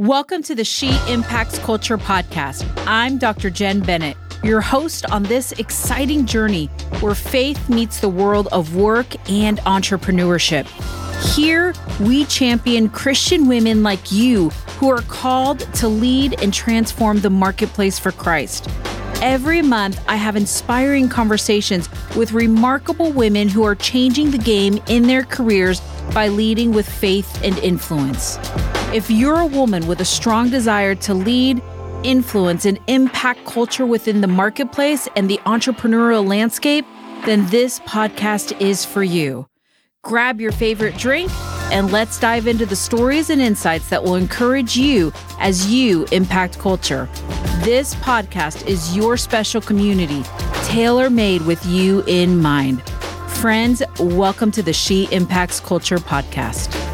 Welcome to the She Impacts Culture podcast. I'm Dr. Jen Bennett, your host on this exciting journey where faith meets the world of work and entrepreneurship. Here, we champion Christian women like you who are called to lead and transform the marketplace for Christ. Every month, I have inspiring conversations with remarkable women who are changing the game in their careers by leading with faith and influence. If you're a woman with a strong desire to lead, influence, and impact culture within the marketplace and the entrepreneurial landscape, then this podcast is for you. Grab your favorite drink and let's dive into the stories and insights that will encourage you as you impact culture. This podcast is your special community, tailor made with you in mind. Friends, welcome to the She Impacts Culture podcast.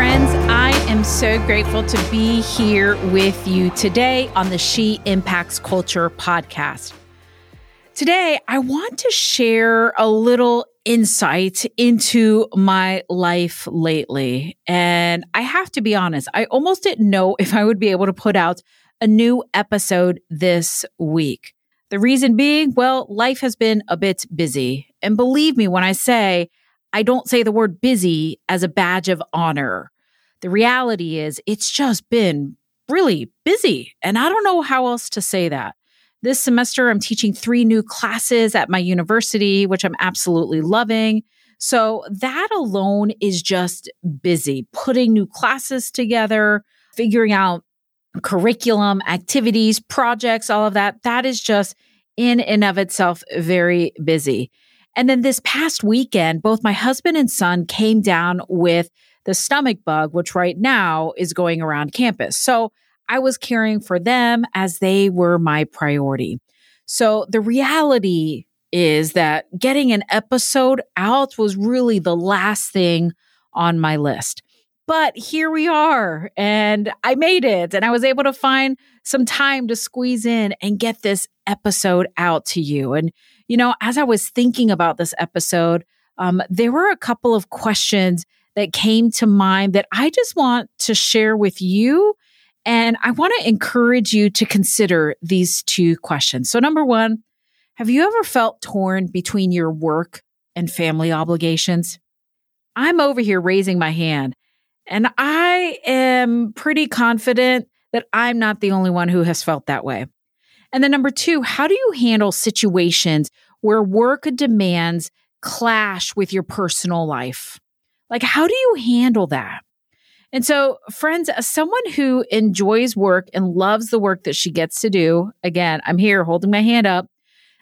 Friends, I am so grateful to be here with you today on the She Impacts Culture podcast. Today, I want to share a little insight into my life lately. And I have to be honest, I almost didn't know if I would be able to put out a new episode this week. The reason being, well, life has been a bit busy. And believe me when I say I don't say the word busy as a badge of honor. The reality is, it's just been really busy. And I don't know how else to say that. This semester, I'm teaching three new classes at my university, which I'm absolutely loving. So that alone is just busy, putting new classes together, figuring out curriculum, activities, projects, all of that. That is just in and of itself very busy. And then this past weekend, both my husband and son came down with the stomach bug, which right now is going around campus. So I was caring for them as they were my priority. So the reality is that getting an episode out was really the last thing on my list. But here we are, and I made it, and I was able to find some time to squeeze in and get this episode out to you. And you know, as I was thinking about this episode, um, there were a couple of questions that came to mind that I just want to share with you. And I want to encourage you to consider these two questions. So, number one, have you ever felt torn between your work and family obligations? I'm over here raising my hand, and I am pretty confident that I'm not the only one who has felt that way. And then number two, how do you handle situations where work demands clash with your personal life? Like, how do you handle that? And so, friends, someone who enjoys work and loves the work that she gets to do, again, I'm here holding my hand up.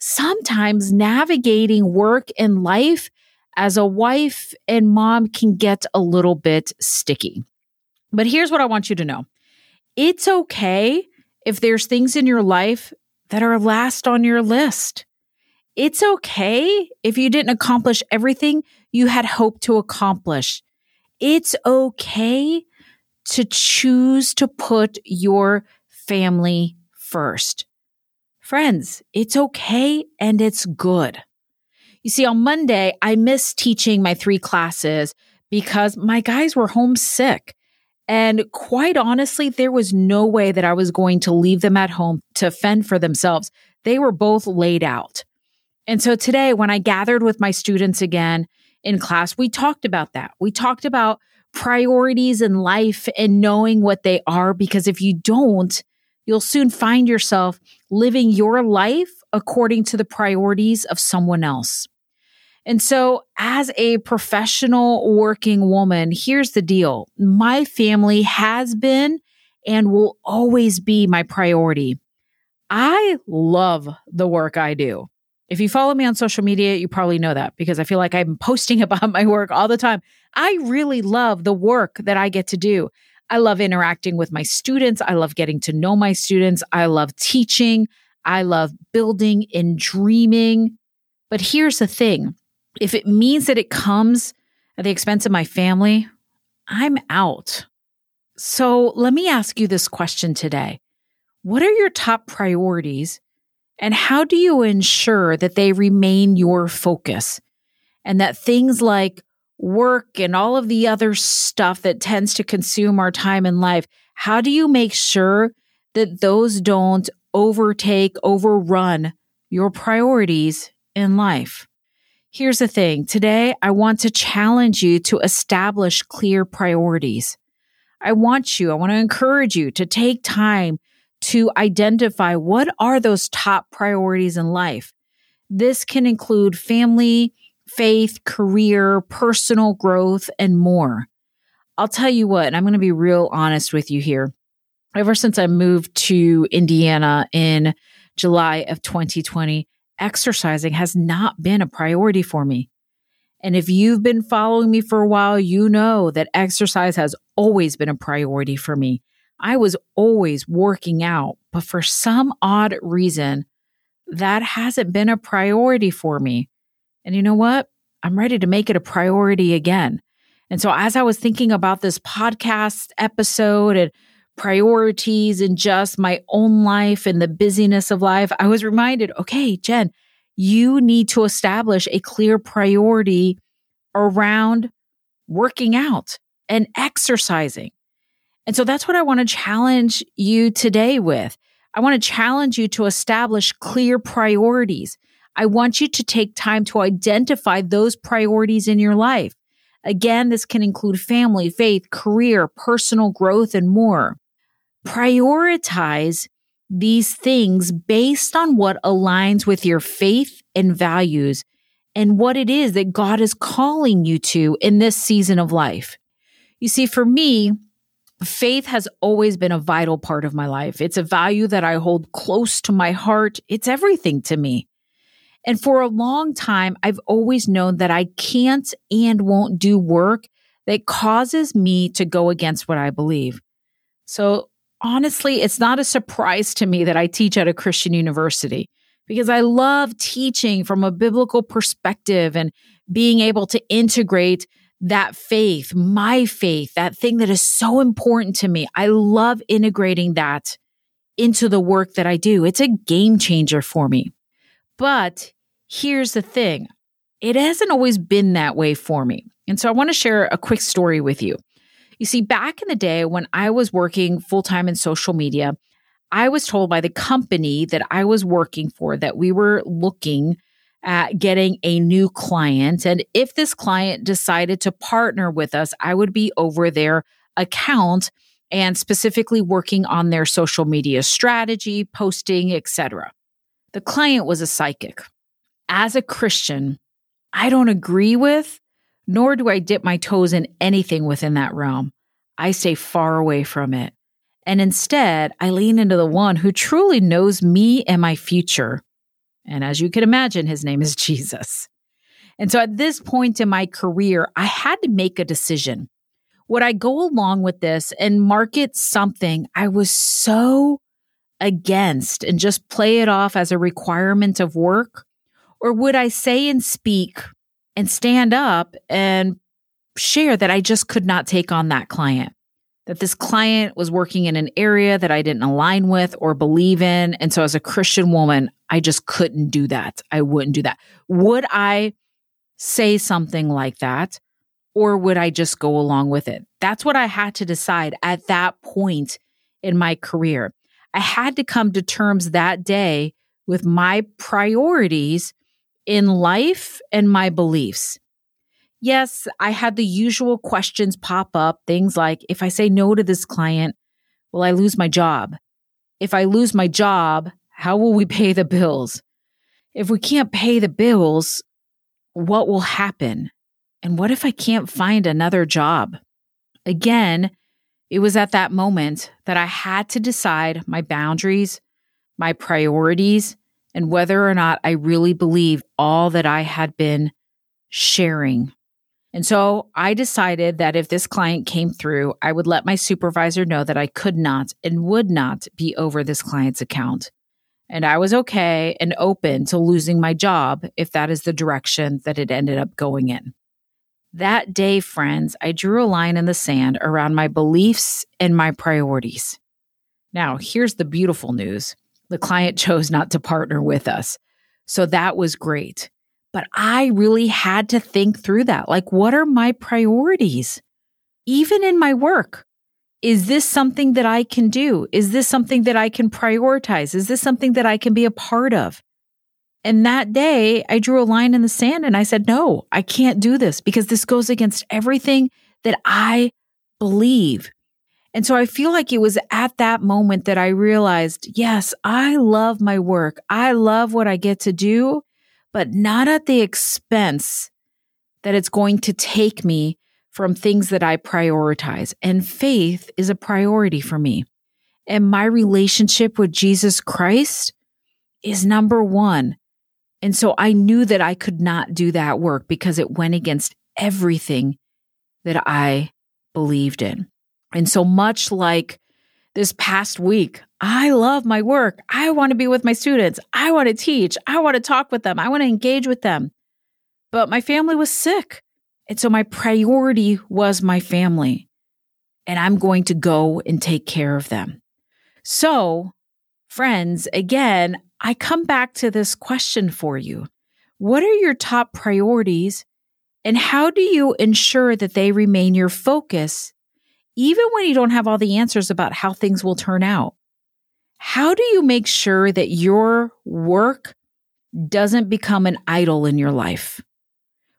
Sometimes navigating work and life as a wife and mom can get a little bit sticky. But here's what I want you to know it's okay if there's things in your life that are last on your list. It's okay if you didn't accomplish everything you had hoped to accomplish. It's okay to choose to put your family first. Friends, it's okay and it's good. You see, on Monday, I missed teaching my three classes because my guys were homesick. And quite honestly, there was no way that I was going to leave them at home to fend for themselves. They were both laid out. And so today, when I gathered with my students again in class, we talked about that. We talked about priorities in life and knowing what they are, because if you don't, you'll soon find yourself living your life according to the priorities of someone else. And so, as a professional working woman, here's the deal my family has been and will always be my priority. I love the work I do. If you follow me on social media, you probably know that because I feel like I'm posting about my work all the time. I really love the work that I get to do. I love interacting with my students. I love getting to know my students. I love teaching. I love building and dreaming. But here's the thing if it means that it comes at the expense of my family, I'm out. So let me ask you this question today What are your top priorities And how do you ensure that they remain your focus and that things like work and all of the other stuff that tends to consume our time in life, how do you make sure that those don't overtake, overrun your priorities in life? Here's the thing today, I want to challenge you to establish clear priorities. I want you, I want to encourage you to take time to identify what are those top priorities in life. This can include family, faith, career, personal growth, and more. I'll tell you what, I'm going to be real honest with you here. Ever since I moved to Indiana in July of 2020, exercising has not been a priority for me. And if you've been following me for a while, you know that exercise has always been a priority for me. I was always working out, but for some odd reason, that hasn't been a priority for me. And you know what? I'm ready to make it a priority again. And so, as I was thinking about this podcast episode and priorities and just my own life and the busyness of life, I was reminded okay, Jen, you need to establish a clear priority around working out and exercising. And so that's what I want to challenge you today with. I want to challenge you to establish clear priorities. I want you to take time to identify those priorities in your life. Again, this can include family, faith, career, personal growth, and more. Prioritize these things based on what aligns with your faith and values and what it is that God is calling you to in this season of life. You see, for me, faith has always been a vital part of my life. It's a value that I hold close to my heart. It's everything to me. And for a long time, I've always known that I can't and won't do work that causes me to go against what I believe. So honestly, it's not a surprise to me that I teach at a Christian university because I love teaching from a biblical perspective and being able to integrate that faith, my faith, that thing that is so important to me. I love integrating that into the work that I do. It's a game changer for me. But here's the thing it hasn't always been that way for me. And so I want to share a quick story with you. You see, back in the day when I was working full time in social media, I was told by the company that I was working for that we were looking at getting a new client. And if this client decided to partner with us, I would be over their account and specifically working on their social media strategy, posting, etc. The client was a psychic. As a Christian, I don't agree with, nor do I dip my toes in anything within that realm. I stay far away from it. And instead, I lean into the one who truly knows me and my future. And as you can imagine, his name is Jesus. And so at this point in my career, I had to make a decision. Would I go along with this and market something I was so against and just play it off as a requirement of work? Or would I say and speak and stand up and share that I just could not take on that client? that this client was working in an area that I didn't align with or believe in. And so, as a Christian woman, I just couldn't do that. I wouldn't do that. Would I say something like that? Or would I just go along with it? That's what I had to decide at that point in my career. I had to come to terms that day with my priorities in life and my beliefs yes, I had the usual questions pop up. Things like if I say no to this client, will I lose my job? If I lose my job, how will we pay the bills? If we can't pay the bills, what will happen? And what if I can't find another job? Again, it was at that moment that I had to decide my boundaries, my priorities, and whether or not I really believe all that I had been sharing and so I decided that if this client came through, I would let my supervisor know that I could not and would not be over this client's account. And I was okay and open to losing my job if that is the direction that it ended up going in. That day, friends, I drew a line in the sand around my beliefs and my priorities. Now, here's the beautiful news The client chose not to partner with us. So that was great. But I really had to think through that. Like, what are my priorities? Even in my work, is this something that I can do? Is this something that I can prioritize? Is this something that I can be a part of? And that day, I drew a line in the sand and I said, no, I can't do this because this goes against everything that I believe. And so I feel like it was at that moment that I realized, yes, I love my work. I love what I get to do, but not at the expense that it's going to take me from things that I prioritize. And faith is a priority for me. And my relationship with Jesus Christ is number one. And so I knew that I could not do that work because it went against everything that I believed in. And so much like this past week, I love my work. I want to be with my students. I want to teach. I want to talk with them. I want to engage with them. But my family was sick. And so my priority was my family. And I'm going to go and take care of them. So, friends, again, I come back to this question for you. What are your top priorities? And how do you ensure that they remain your focus even when you don't have all the answers about how things will turn out? How do you make sure that your work doesn't become an idol in your life?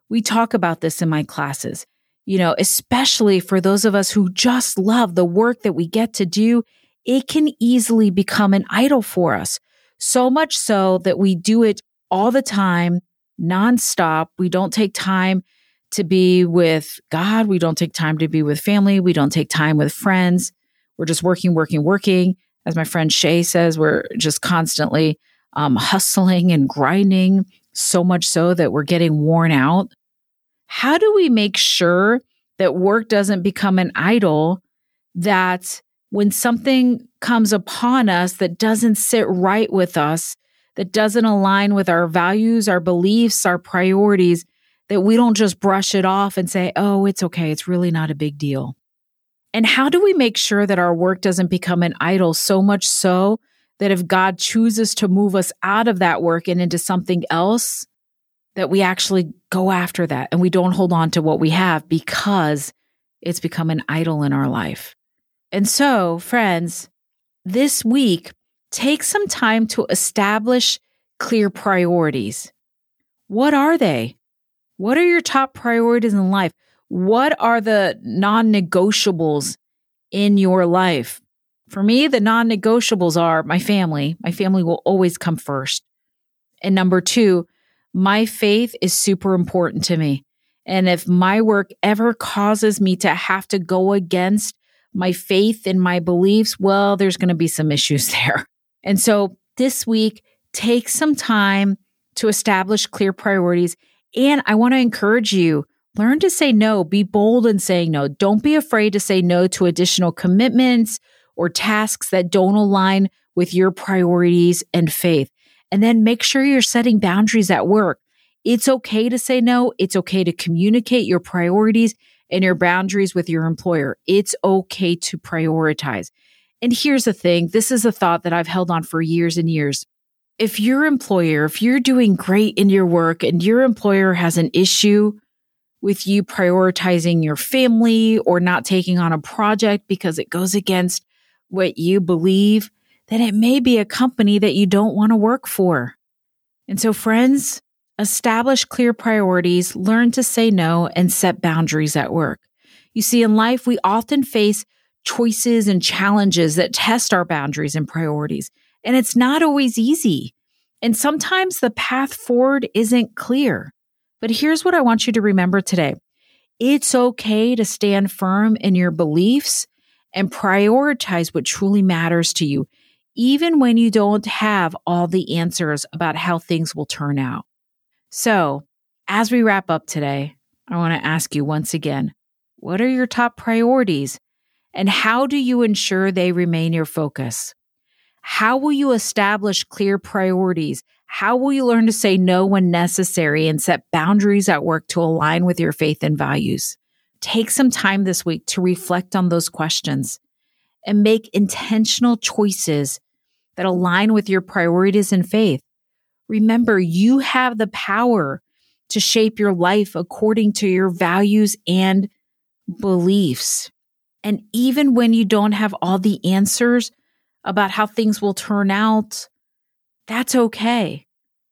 We talk about this in my classes, you know, especially for those of us who just love the work that we get to do. It can easily become an idol for us. So much so that we do it all the time, nonstop. We don't take time to be with God. We don't take time to be with family. We don't take time with friends. We're just working, working, working. As my friend Shay says, we're just constantly um, hustling and grinding, so much so that we're getting worn out. How do we make sure that work doesn't become an idol that when something comes upon us that doesn't sit right with us, that doesn't align with our values, our beliefs, our priorities, that we don't just brush it off and say, oh, it's okay. It's really not a big deal. And how do we make sure that our work doesn't become an idol so much so that if God chooses to move us out of that work and into something else, that we actually go after that and we don't hold on to what we have because it's become an idol in our life. And so, friends, this week, take some time to establish clear priorities. What are they? What are your top priorities in life? What are the non negotiables in your life? For me, the non negotiables are my family. My family will always come first. And number two, my faith is super important to me. And if my work ever causes me to have to go against my faith and my beliefs, well, there's going to be some issues there. And so this week, take some time to establish clear priorities and I want to encourage you learn to say no, be bold in saying no. Don't be afraid to say no to additional commitments or tasks that don't align with your priorities and faith. And then make sure you're setting boundaries at work. It's okay to say no. It's okay to communicate your priorities and your boundaries with your employer. It's okay to prioritize. And here's the thing this is a thought that I've held on for years and years if your employer, if you're doing great in your work and your employer has an issue with you prioritizing your family or not taking on a project because it goes against what you believe, then it may be a company that you don't want to work for. And so, friends, establish clear priorities, learn to say no, and set boundaries at work. You see, in life, we often face choices and challenges that test our boundaries and priorities. And it's not always easy. And sometimes the path forward isn't clear. But here's what I want you to remember today it's okay to stand firm in your beliefs and prioritize what truly matters to you, even when you don't have all the answers about how things will turn out. So, as we wrap up today, I want to ask you once again what are your top priorities? And how do you ensure they remain your focus? How will you establish clear priorities? How will you learn to say no when necessary and set boundaries at work to align with your faith and values? Take some time this week to reflect on those questions and make intentional choices that align with your priorities and faith. Remember, you have the power to shape your life according to your values and beliefs. And even when you don't have all the answers about how things will turn out, that's okay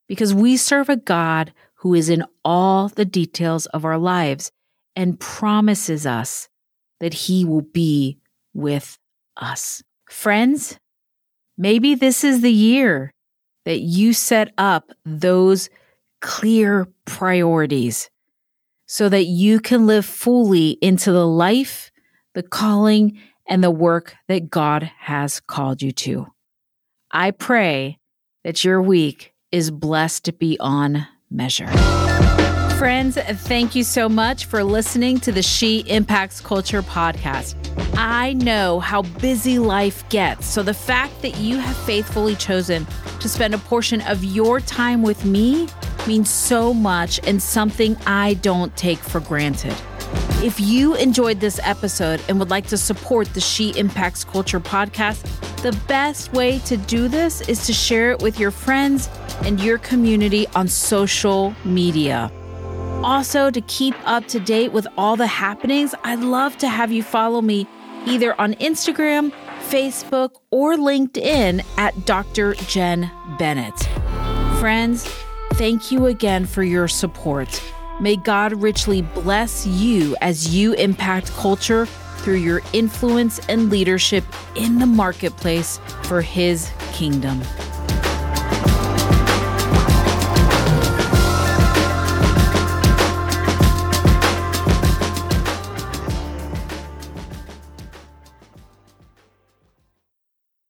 because we serve a God who is in all the details of our lives and promises us that he will be with us. Friends, maybe this is the year that you set up those clear priorities so that you can live fully into the life, the calling, and the work that God has called you to. I pray that your week is blessed beyond measure. Friends, thank you so much for listening to the She Impacts Culture podcast. I know how busy life gets, so the fact that you have faithfully chosen to spend a portion of your time with me means so much and something I don't take for granted. If you enjoyed this episode and would like to support the She Impacts Culture podcast, the best way to do this is to share it with your friends and your community on social media. Also, to keep up to date with all the happenings, I'd love to have you follow me either on Instagram, Facebook, or LinkedIn at Dr. Jen Bennett. Friends, thank you again for your support. May God richly bless you as you impact culture through your influence and leadership in the marketplace for His kingdom.